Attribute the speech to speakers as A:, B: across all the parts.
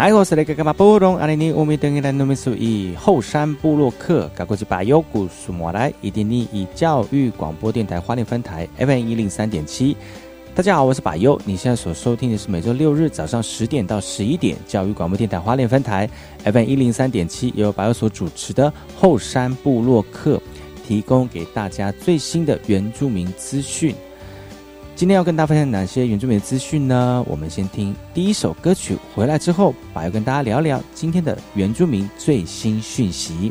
A: 哎，我是那个干嘛布隆阿里尼乌米登伊兰努米苏以后山部落客，赶过去把优古苏莫来，伊丁尼以教育广播电台花莲分台 FM 一零三点七。大家好，我是把优，你现在所收听的是每周六日早上十点到十一点教育广播电台花莲分台 FM 一零三点七，由把优所主持的后山部落客，提供给大家最新的原住民资讯。今天要跟大家分享哪些原住民的资讯呢？我们先听第一首歌曲，回来之后，把要跟大家聊聊今天的原住民最新讯息。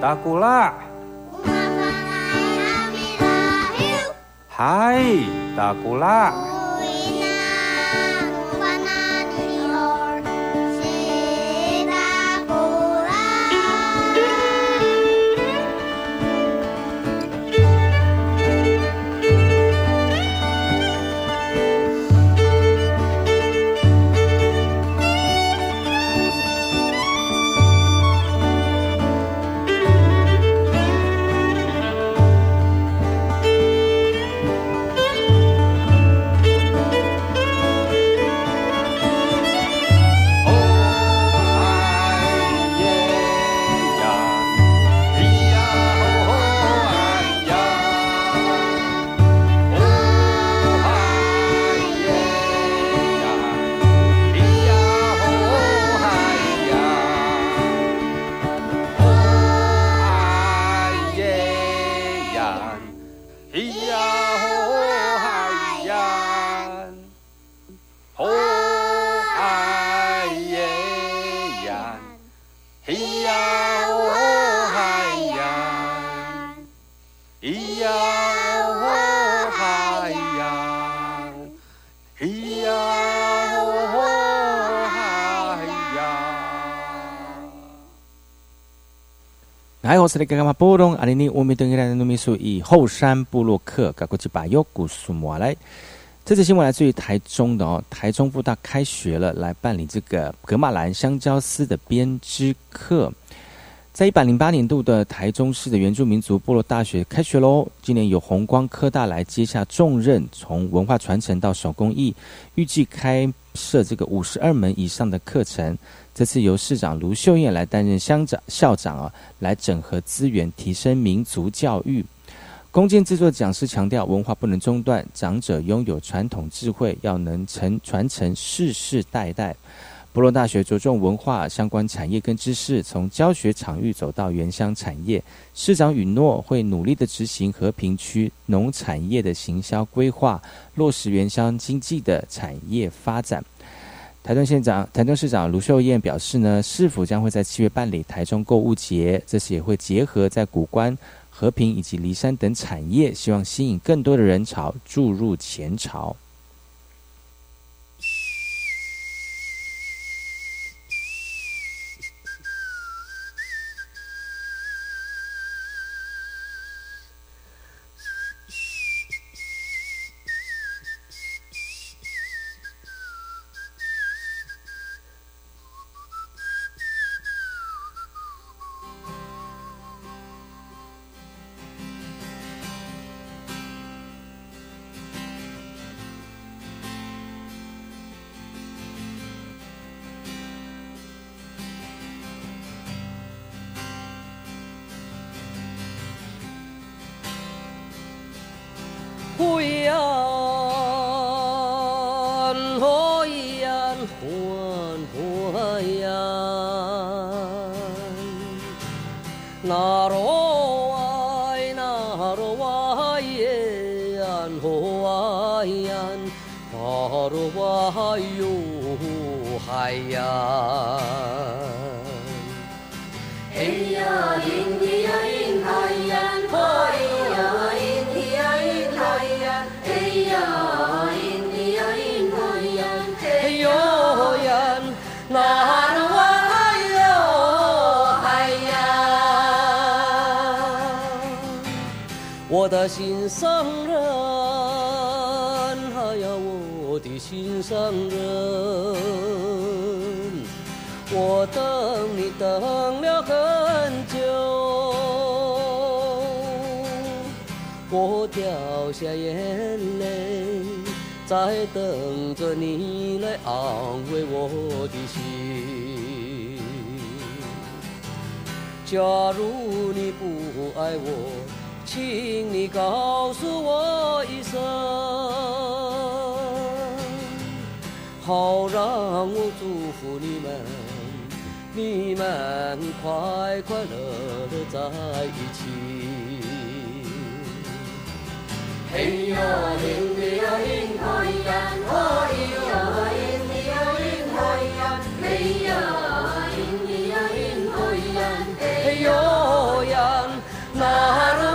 A: 大姑啦！嗨，大姑啦！
B: 来，我是那个嘛波隆阿里尼乌米登伊来的努米苏以后山布洛克，赶过去把优古苏摩来。这次新闻来自于台中的哦，台中布大开学了，来办理这个格马兰香蕉丝的编织课。在一百零八年度的台中市的原住民族部落大学开学喽，今年由红光科大来接下重任，从文化传承到手工艺，预计开设这个五十二门以上的课程。这次由市长卢秀燕来担任乡长校长啊，来整合资源，提升民族教育。弓箭制作讲师强调，文化不能中断，长者拥有传统智慧，要能承传承世世代代。博罗大学着重文化相关产业跟知识，从教学场域走到原乡产业。市长允诺会努力的执行和平区农产业的行销规划，落实原乡经济的产业发展。台中县长、台中市长卢秀燕表示呢，市府将会在七月办理台中购物节，这次也会结合在古关、和平以及骊山等产业，希望吸引更多的人潮注入前朝。
C: 心上人，哎呀，我的心上人，我等你等了很久，我掉下眼泪，在等着你来安慰我的心。假如你不爱我。请你告诉我一声，好让我祝福你们，你们快快乐乐在一起。嘿哟，嘿咿呀，嘿咿呀，嘿哟，嘿咿呀，嘿咿呀，嘿呀，嘿咿呀，嘿咿呀，嘿哟呀，那。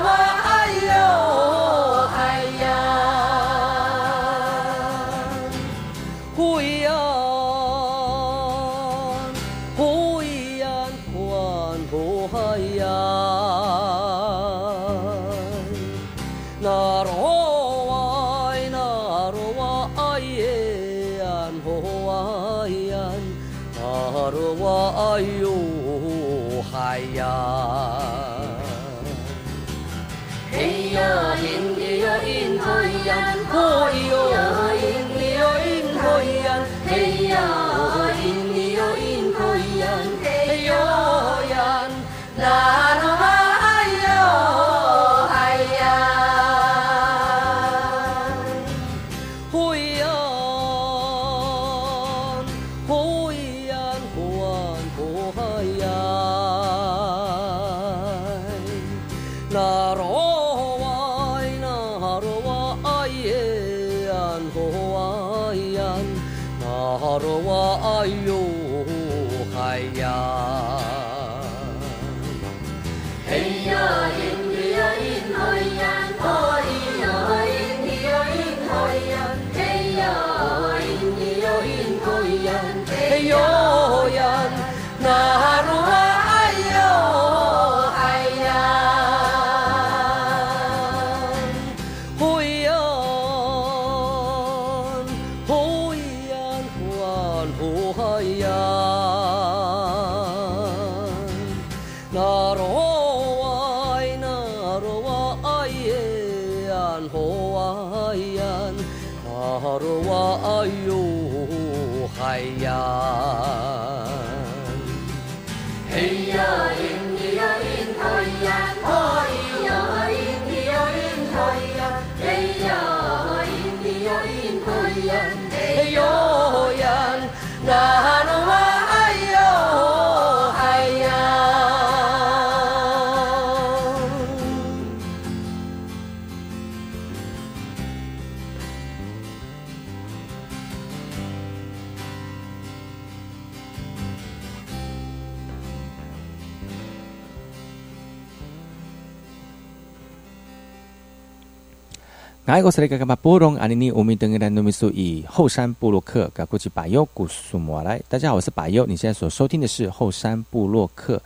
B: 爱国斯雷格格巴波隆阿尼尼乌米登格兰努米苏以后山布洛克嘎古吉巴尤古苏莫来，大家好，我是巴尤，你现在所收听的是后山部落客，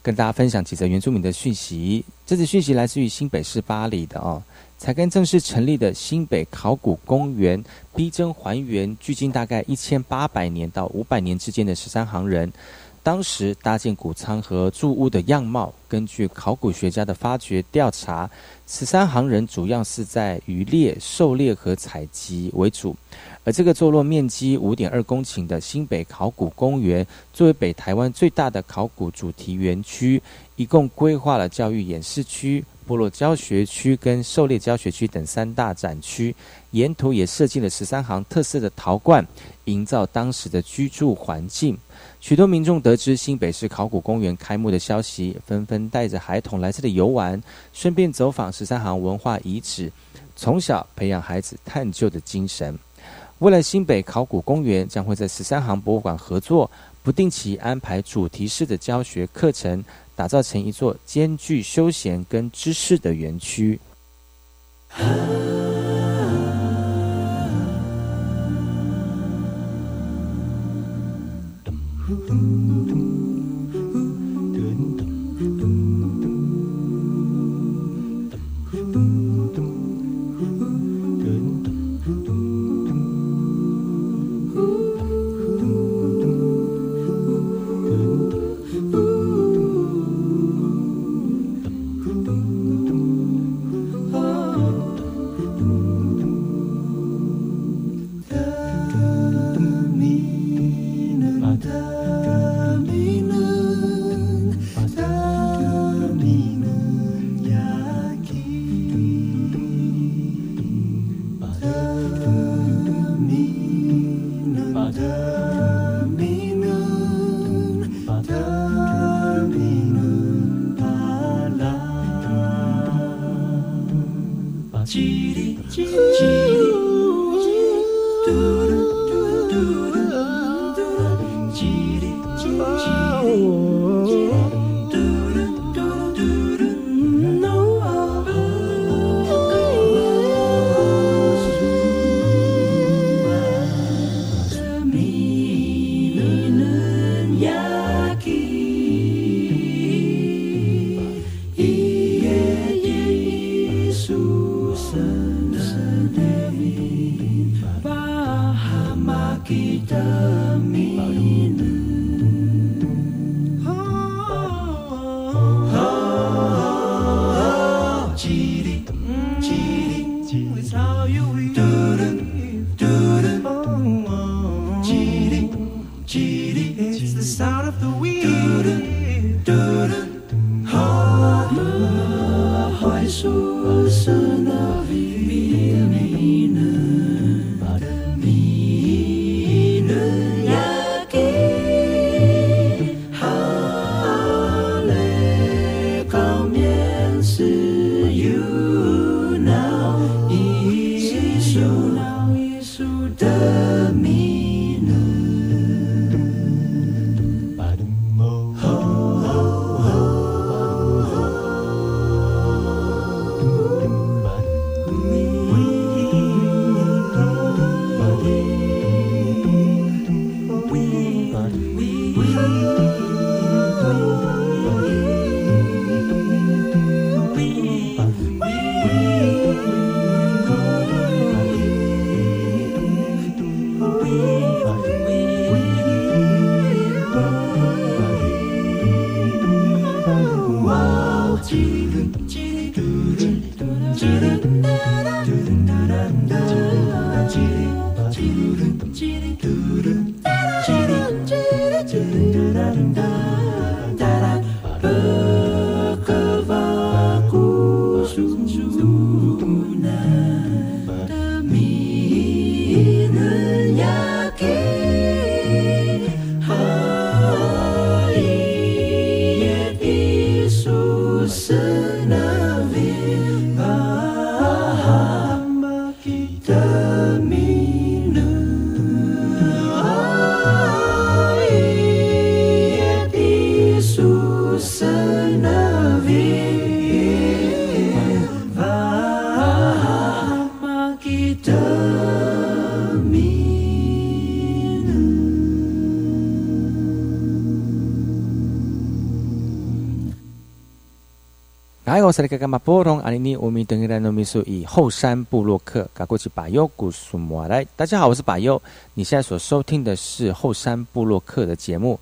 B: 跟大家分享几则原住民的讯息。这则讯息来自于新北市巴黎的哦，才刚正式成立的新北考古公园，逼真还原距今大概一千八百年到五百年之间的十三行人。当时搭建谷仓和住屋的样貌，根据考古学家的发掘调查，十三行人主要是在渔猎、狩猎和采集为主。而这个坐落面积五点二公顷的新北考古公园，作为北台湾最大的考古主题园区，一共规划了教育演示区、部落教学区跟狩猎教学区等三大展区，沿途也设计了十三行特色的陶罐，营造当时的居住环境。许多民众得知新北市考古公园开幕的消息，纷纷带着孩童来这里游玩，顺便走访十三行文化遗址，从小培养孩子探究的精神。未来新北考古公园将会在十三行博物馆合作，不定期安排主题式的教学课程，打造成一座兼具休闲跟知识的园区。
D: Ooh. The sound of the wheel.
B: 我是那个嘛波隆阿尼尼乌米登格兰诺米苏以后山部落客，赶过去巴尤古苏莫来。大家好，我是把右。你现在所收听的是后山部落客的节目。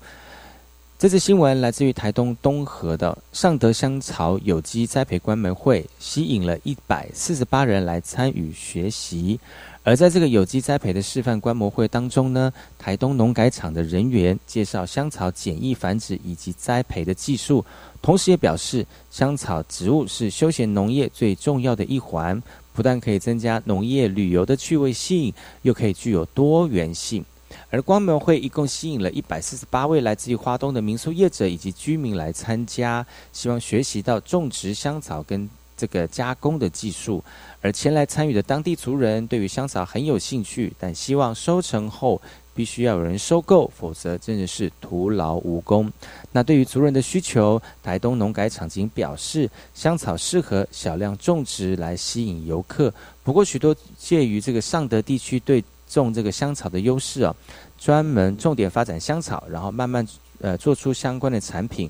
B: 这次新闻来自于台东东河的尚德香草有机栽培关门会，吸引了一百四十八人来参与学习。而在这个有机栽培的示范观摩会当中呢，台东农改场的人员介绍香草简易繁殖以及栽培的技术，同时也表示香草植物是休闲农业最重要的一环，不但可以增加农业旅游的趣味性，又可以具有多元性。而观摩会一共吸引了一百四十八位来自于花东的民宿业者以及居民来参加，希望学习到种植香草跟这个加工的技术。而前来参与的当地族人对于香草很有兴趣，但希望收成后必须要有人收购，否则真的是徒劳无功。那对于族人的需求，台东农改场经表示，香草适合小量种植来吸引游客。不过，许多介于这个尚德地区对种这个香草的优势啊，专门重点发展香草，然后慢慢呃做出相关的产品，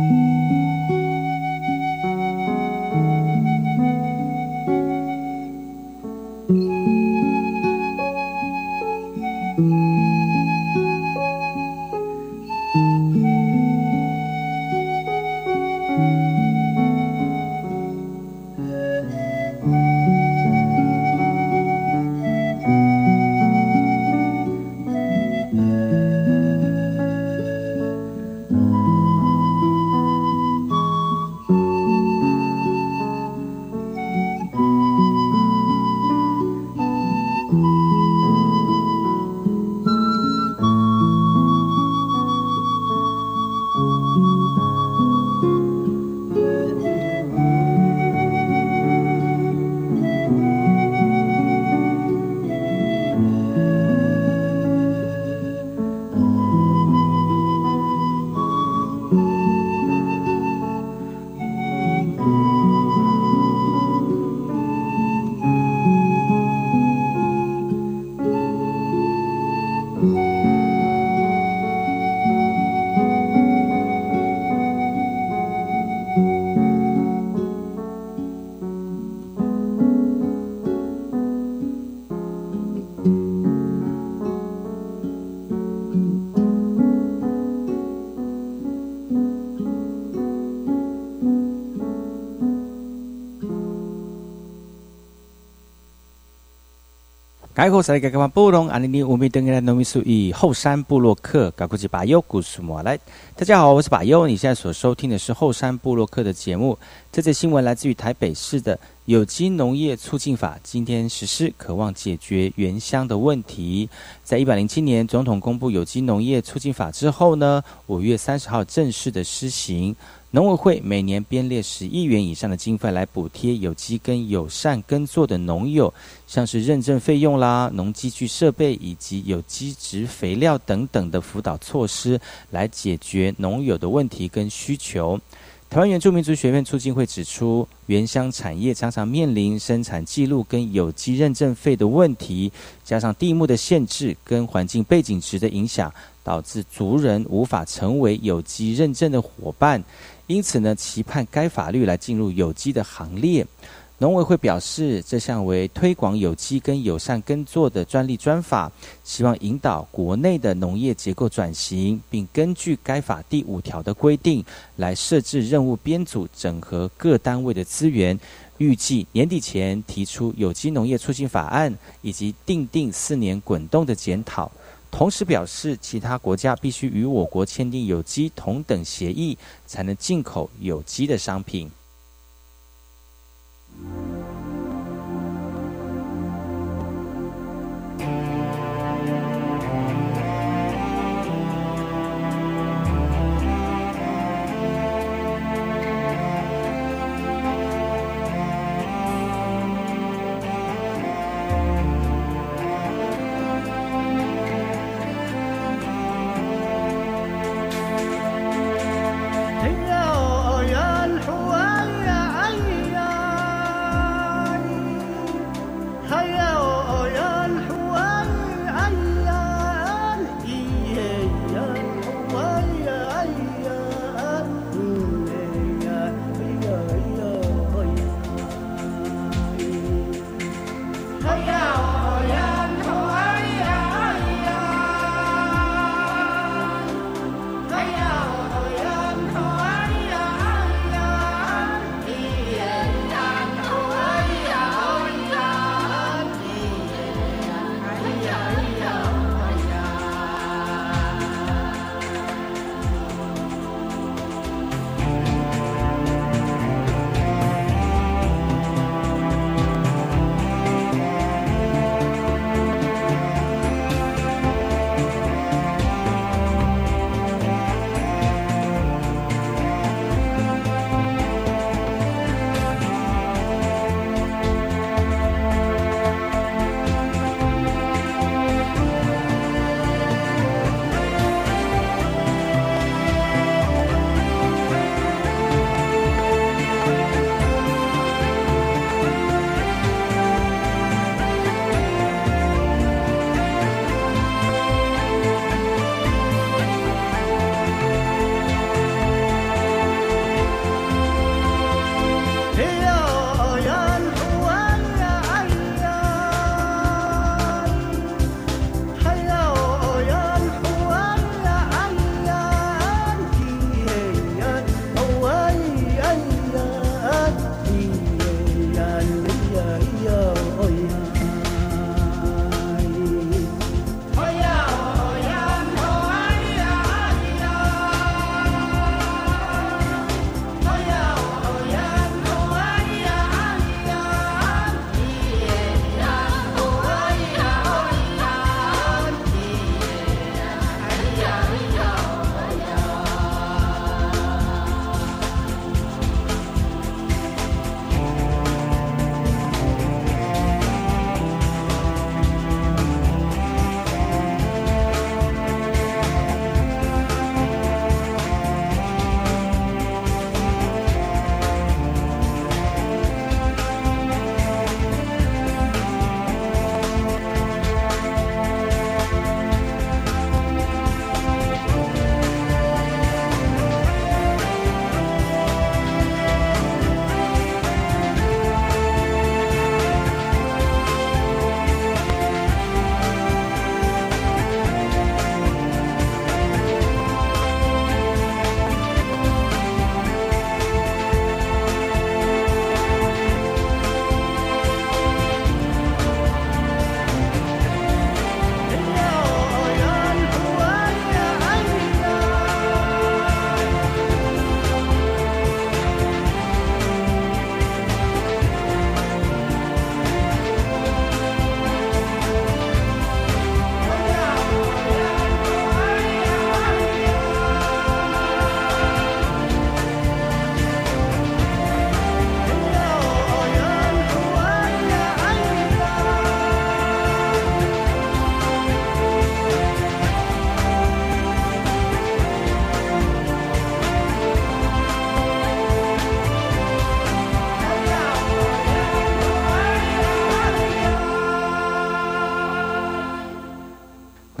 B: 塞个干嘛？布隆阿尼尼乌米登格兰农民数以后山部落客，搞过去把右古苏莫来。大家好，我是把右，你现在所收听的是后山部落客的节目。这则新闻来自于台北市的有机农业促进法，今天实施，渴望解决原乡的问题。在一百零七年总统公布有机农业促进法之后呢，五月三十号正式的施行。农委会每年编列十亿元以上的经费来补贴有机跟友善耕作的农友，像是认证费用啦、农机具设备以及有机质肥料等等的辅导措施，来解决农友的问题跟需求。台湾原住民族学院促进会指出，原乡产业常常面临生产记录跟有机认证费的问题，加上地目的限制跟环境背景值的影响，导致族人无法成为有机认证的伙伴。因此呢，期盼该法律来进入有机的行列。农委会表示，这项为推广有机跟友善耕作的专利专法，希望引导国内的农业结构转型，并根据该法第五条的规定来设置任务编组，整合各单位的资源，预计年底前提出有机农业促进法案，以及定定四年滚动的检讨。同时表示，其他国家必须与我国签订有机同等协议，才能进口有机的商品。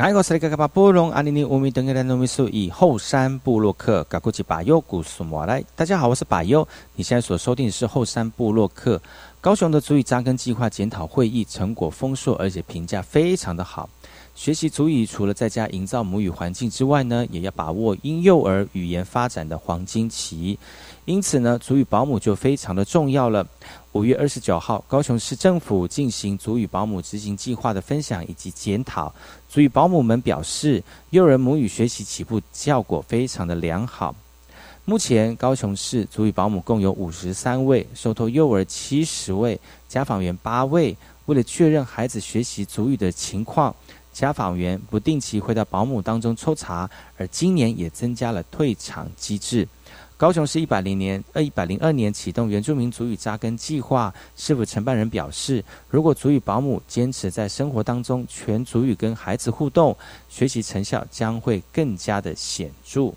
E: 哎，我是那个巴布隆阿尼尼乌米登格兰努米苏以后山部落克嘎古吉巴尤古苏摩来。大家好，我是巴尤。你现在所收听的是后山部落克高雄的足语扎根计划检讨会议成果丰硕，而且评价非常的好。学习足语除了在家营造母语环境之外呢，也要把握婴幼儿语言发展的黄金期。因此呢，足语保姆就非常的重要了。五月二十九号，高雄市政府进行足语保姆执行计划的分享以及检讨。足语保姆们表示，幼儿母语学习起步效果非常的良好。目前，高雄市足语保姆共有五十三位，受托幼儿七十位，家访员八位。为了确认孩子学习足语的情况，家访员不定期会到保姆当中抽查，而今年也增加了退场机制。高雄市一百零年二一百零二年启动原住民族语扎根计划，市府承办人表示，如果族语保姆坚持在生活当中全族语跟孩子互动，学习成效将会更加的显著。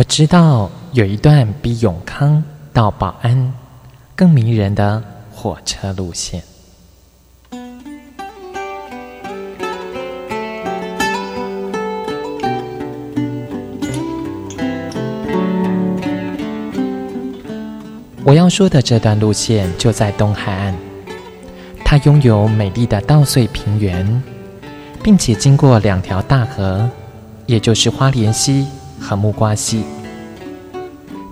F: 我知道有一段比永康到保安更迷人的火车路线。我要说的这段路线就在东海岸，它拥有美丽的稻穗平原，并且经过两条大河，也就是花莲溪和木瓜溪。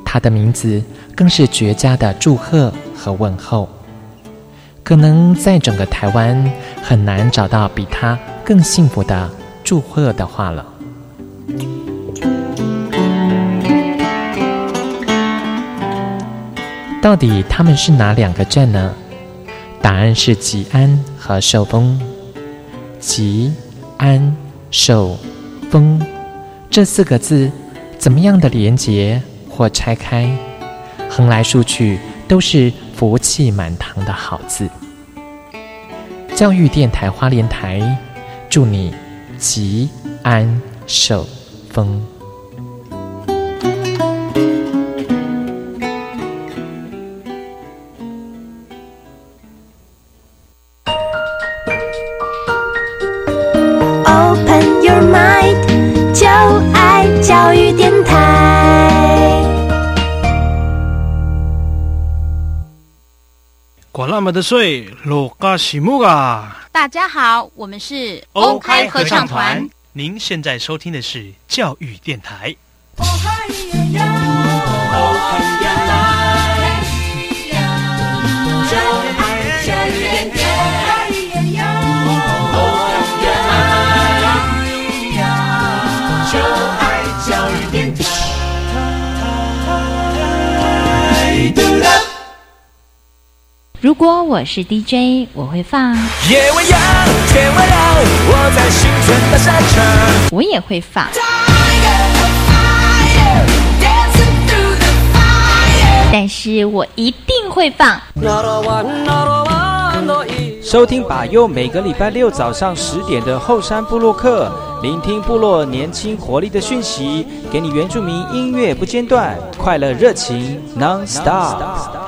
F: 他的名字更是绝佳的祝贺和问候，可能在整个台湾很难找到比他更幸福的祝贺的话了。到底他们是哪两个镇呢？答案是吉安和寿丰。吉安寿丰这四个字，怎么样的连结？或拆开，横来竖去都是福气满堂的好字。教育电台花莲台，祝你吉安寿丰。
G: 么的嘎西木啊！
H: 大家好，我们是
G: 欧开合唱团。您现在收听的是教育电台。
H: 如果我是 DJ，我会放，
I: 夜未央，天未亮，我在的赛场。
H: 我也会放，但是我一定会放。
C: 收听把优每个礼拜六早上十点的后山部落客，聆听部落年轻活力的讯息，给你原住民音乐不间断，快乐热情 non stop。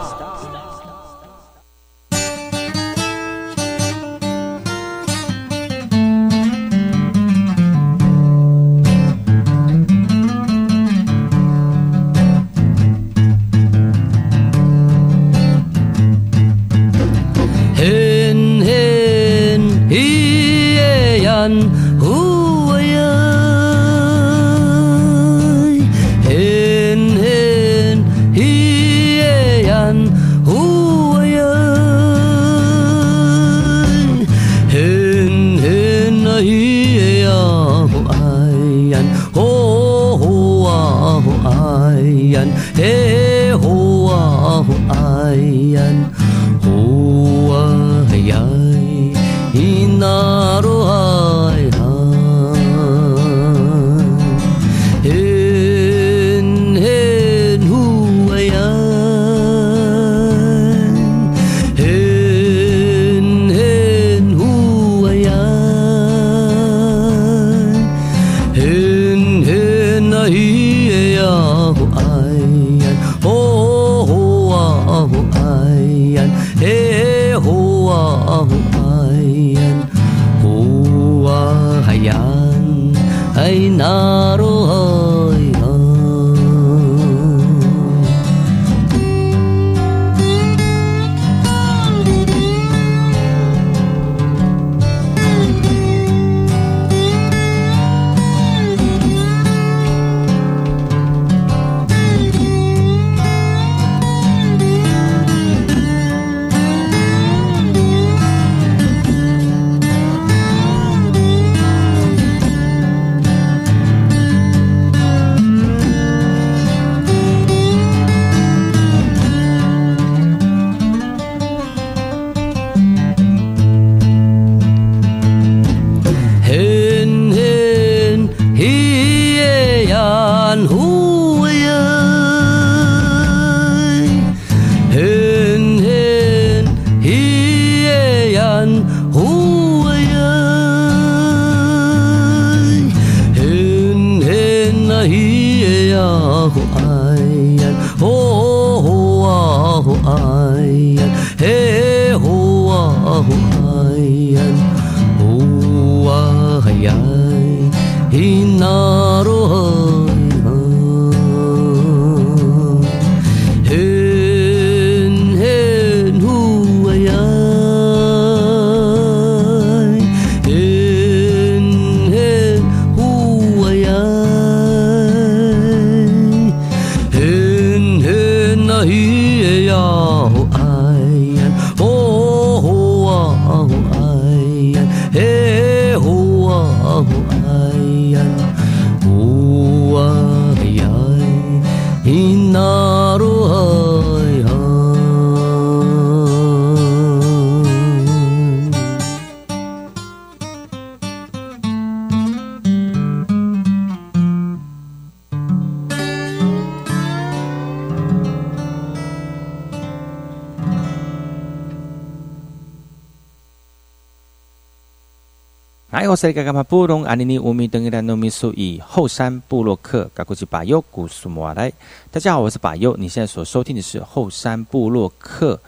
B: 哎，我是嘎嘎布隆阿尼尼乌米登伊兰诺米苏以后山布洛克嘎古吉巴尤古苏摩来。大家好，我是巴尤，你现在所收听的是后山布洛克，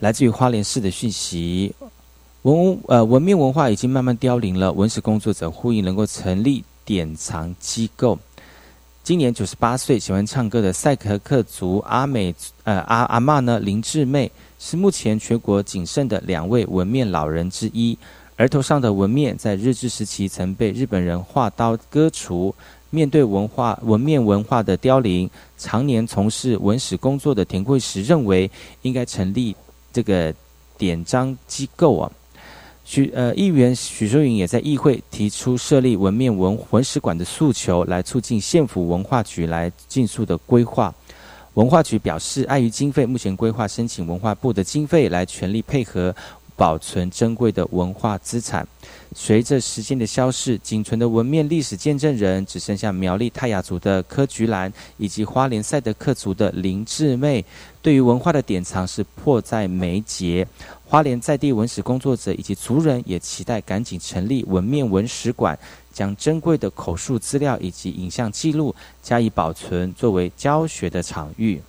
B: 来自于花莲市的讯息。文呃文明文化已经慢慢凋零了，文史工作者呼吁能够成立典藏机构。今年九十八岁，喜欢唱歌的赛克克族阿美呃阿阿嬷呢林志妹，是目前全国仅剩的两位文面老人之一。额头上的纹面在日治时期曾被日本人划刀割除。面对文化纹面文化的凋零，常年从事文史工作的田贵石认为，应该成立这个典章机构啊。许呃议员许淑云也在议会提出设立文面文文史馆的诉求，来促进县府文化局来尽速的规划。文化局表示，碍于经费，目前规划申请文化部的经费来全力配合。保存珍贵的文化资产。随着时间的消逝，仅存的文面历史见证人只剩下苗栗泰雅族的柯菊兰，以及花莲赛德克族的林志妹。对于文化的典藏是迫在眉睫。花莲在地文史工作者以及族人也期待赶紧成立文面文史馆，将珍贵的口述资料以及影像记录加以保存，作为教学的场域。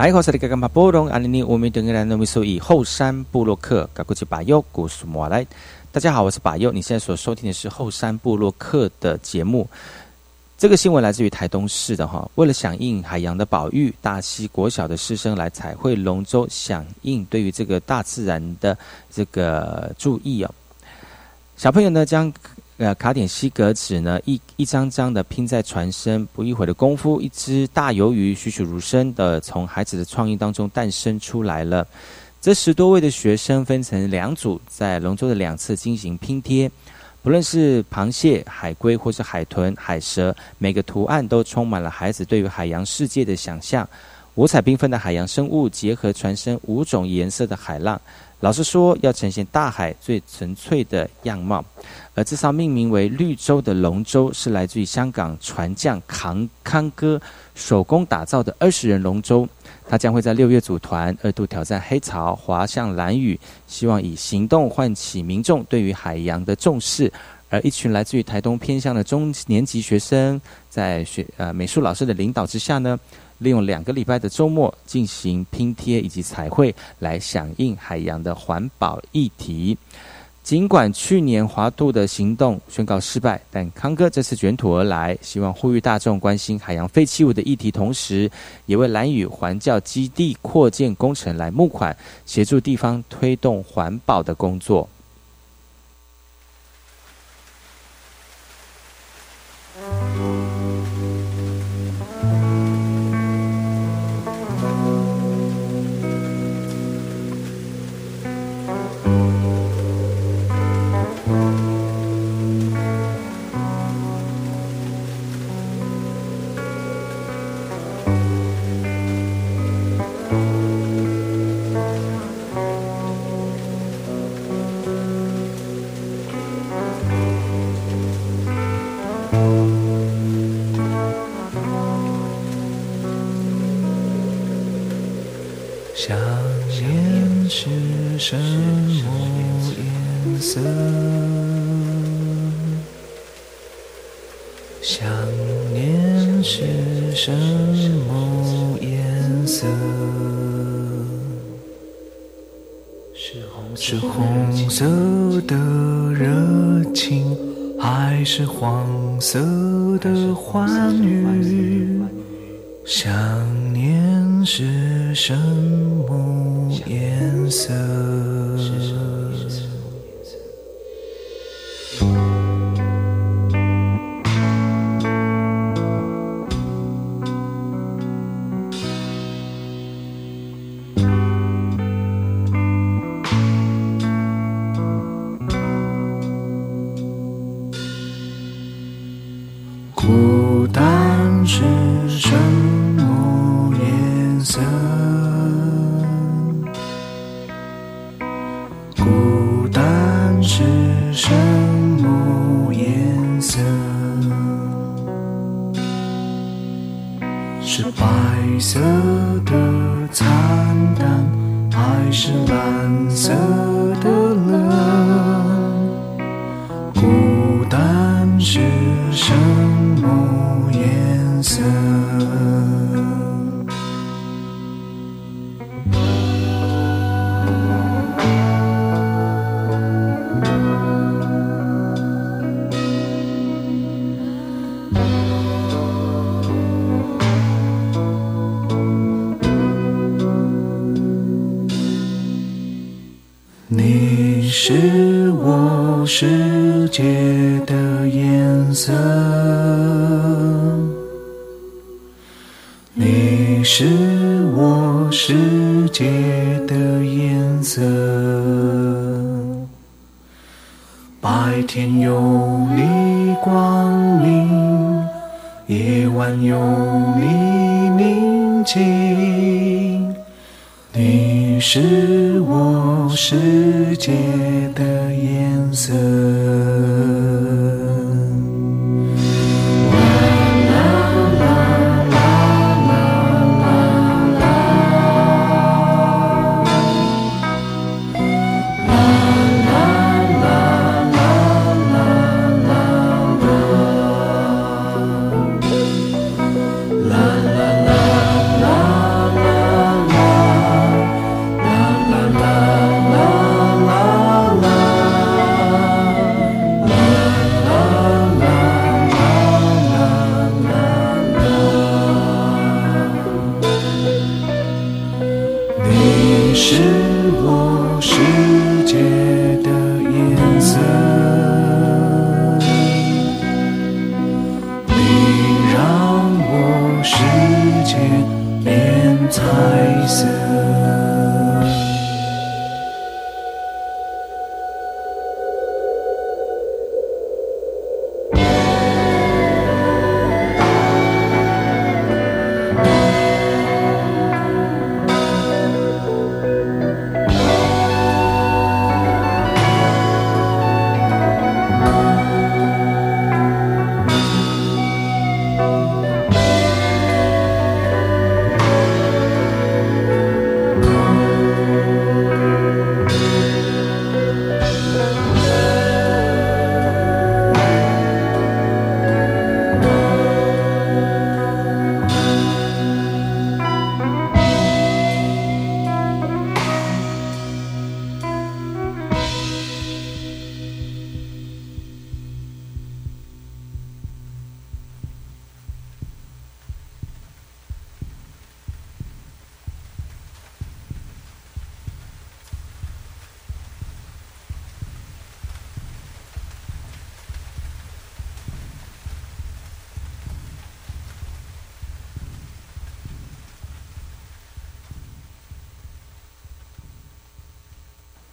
B: 嗨，我是你刚刚把波隆阿尼尼乌米登格兰诺米苏以后山部落客，赶过去把右古苏莫来。大家好，我是把右，你现在所收听的是后山部落客的节目。这个新闻来自于台东市的哈，为了响应海洋的保育，大溪国小的师生来彩绘龙舟，响应对于这个大自然的这个注意哦。小朋友呢将。呃，卡点西格纸呢，一一张张的拼在船身，不一会的功夫，一只大鱿鱼栩栩如生的从孩子的创意当中诞生出来了。这十多位的学生分成两组，在龙舟的两侧进行拼贴，不论是螃蟹、海龟或是海豚、海蛇，每个图案都充满了孩子对于海洋世界的想象。五彩缤纷的海洋生物结合船身五种颜色的海浪。老师说，要呈现大海最纯粹的样貌。而这艘命名为“绿洲”的龙舟，是来自于香港船匠康康哥手工打造的二十人龙舟。他将会在六月组团，二度挑战黑潮，滑向蓝屿，希望以行动唤起民众对于海洋的重视。而一群来自于台东偏乡的中年级学生，在学呃美术老师的领导之下呢。利用两个礼拜的周末进行拼贴以及彩绘，来响应海洋的环保议题。尽管去年华度的行动宣告失败，但康哥这次卷土而来，希望呼吁大众关心海洋废弃物的议题，同时也为蓝屿环教基地扩建工程来募款，协助地方推动环保的工作。什么颜色？
D: 想念是什么颜色？是红色、红色的热情，还是黄色的欢愉？的惨淡，还是蓝色。世界的颜色，你是我世界的颜色。白天有你光临，夜晚有你宁静，你是我世界。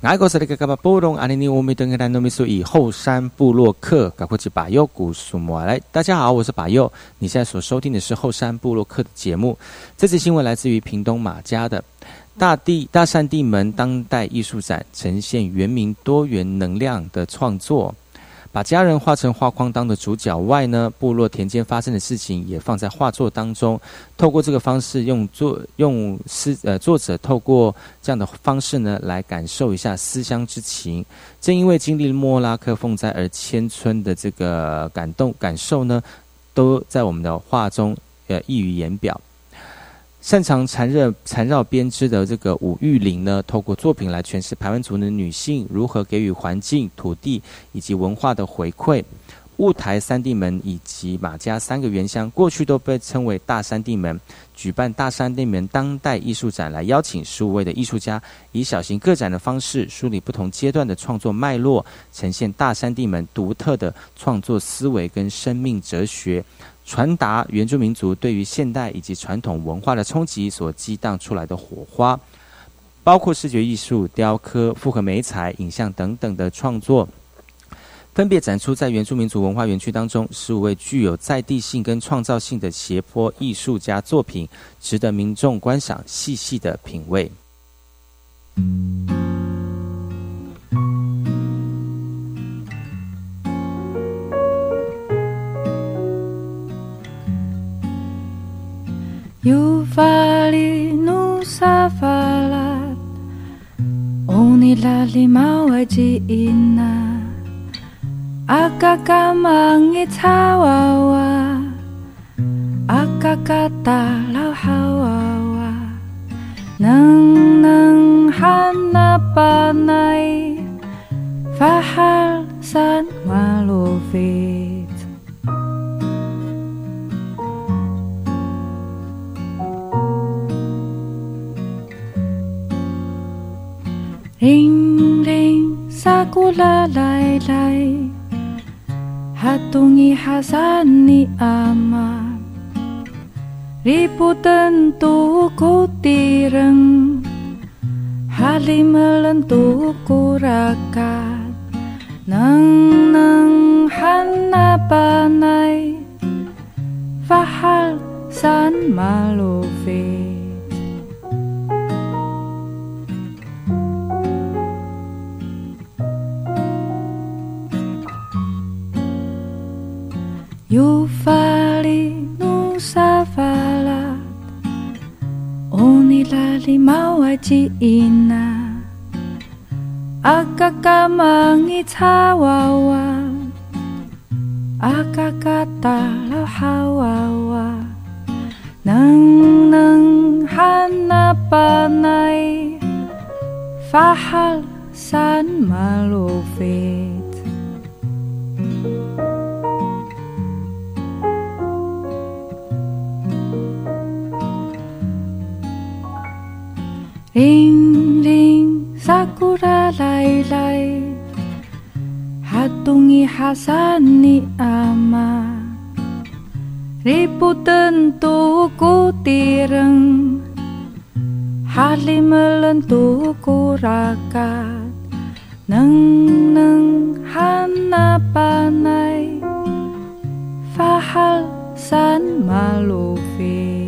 B: 爱国是那个噶巴波隆阿尼尼乌米登格兰诺米苏以后山部落客搞过去把右古苏摩来，大家好，我是把右，你现在所收听的是后山部落客的节目。这次新闻来自于屏东马家的大地大山地门当代艺术展，呈现原民多元能量的创作。把家人画成画框当的主角外呢，部落田间发生的事情也放在画作当中。透过这个方式，用作用思呃作者透过这样的方式呢，来感受一下思乡之情。正因为经历了莫拉克风灾而迁村的这个感动感受呢，都在我们的画中呃溢于言表。擅长缠绕缠绕编织的这个武玉玲呢，透过作品来诠释排湾族的女性如何给予环境、土地以及文化的回馈。雾台三地门以及马家三个原乡，过去都被称为大山地门。举办大山地门当代艺术展，来邀请十五位的艺术家，以小型个展的方式，梳理不同阶段的创作脉络，呈现大山地门独特的创作思维跟生命哲学。传达原住民族对于现代以及传统文化的冲击所激荡出来的火花，包括视觉艺术、雕刻、复合美彩、影像等等的创作，分别展出在原住民族文化园区当中。十五位具有在地性跟创造性的斜坡艺术家作品，值得民众观赏，细细的品味。
J: yuvalinus avalat onilalimao ajiina akakamangicawawa akakatalauhawawa nang nang hanapanai fahal san malufi. Ring ring sakula lai lai Hatungi hasan ni à ama Riputan tu kutireng Halimelan tu kurakat Nang nang hanapanay Fahal san malufi limawajiina akakamangicawawa neng nang nang hanapanai fahal san malufi Ring ring sakura lai lai Hatungi hasani ama. Ribu tentu ku tireng. Hali melentuku rakat. Neng neng hana panai. Fahal san malufi.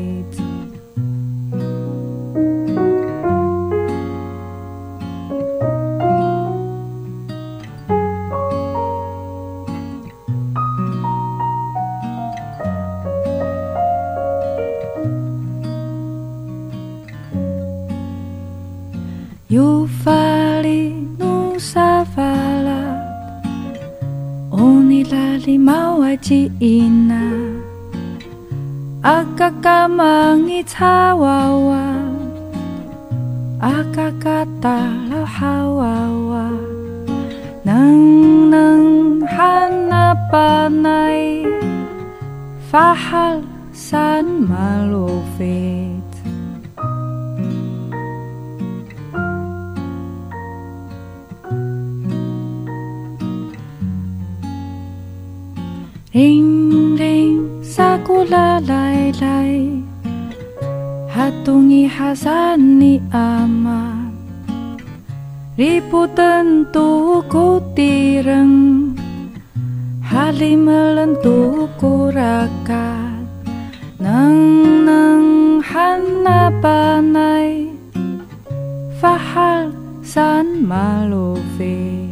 J: Io fali nu savala Oni lali maua ci ina. Akakamangi tawawa Akakata lau hawawa Nang nang hanapanai Fahal san malufi Ring ring sakulalaylay Hatungi hasan ni ama Riputan tuku tireng Halimalan tuku rakat Nang nang hanapanay Fahal san
B: maluvi.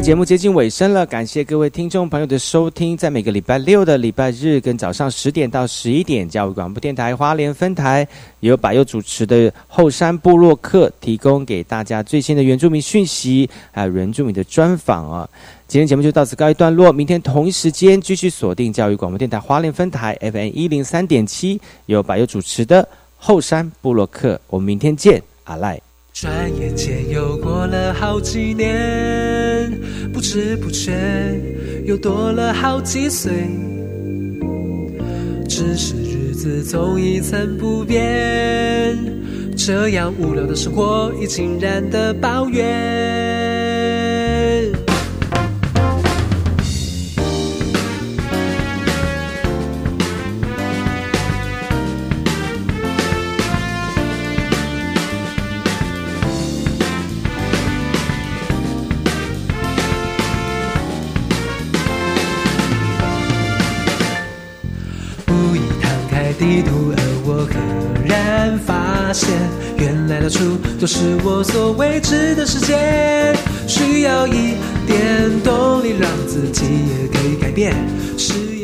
B: 节目接近尾声了，感谢各位听众朋友的收听。在每个礼拜六的礼拜日跟早上十点到十一点，教育广播电台花莲分台由百佑主持的后山部落客，提供给大家最新的原住民讯息，还有原住民的专访啊。今天节目就到此告一段落，明天同一时间继续锁定教育广播电台花莲分台 FM 一零三点七，由百佑主持的后山部落客。我们明天见，阿赖。
K: 转眼间又过了好几年，不知不觉又多了好几岁。只是日子总一成不变，这样无聊的生活已经懒得抱怨。发现，原来到处都是我所未知的世界。需要一点动力，让自己也可以改变。是。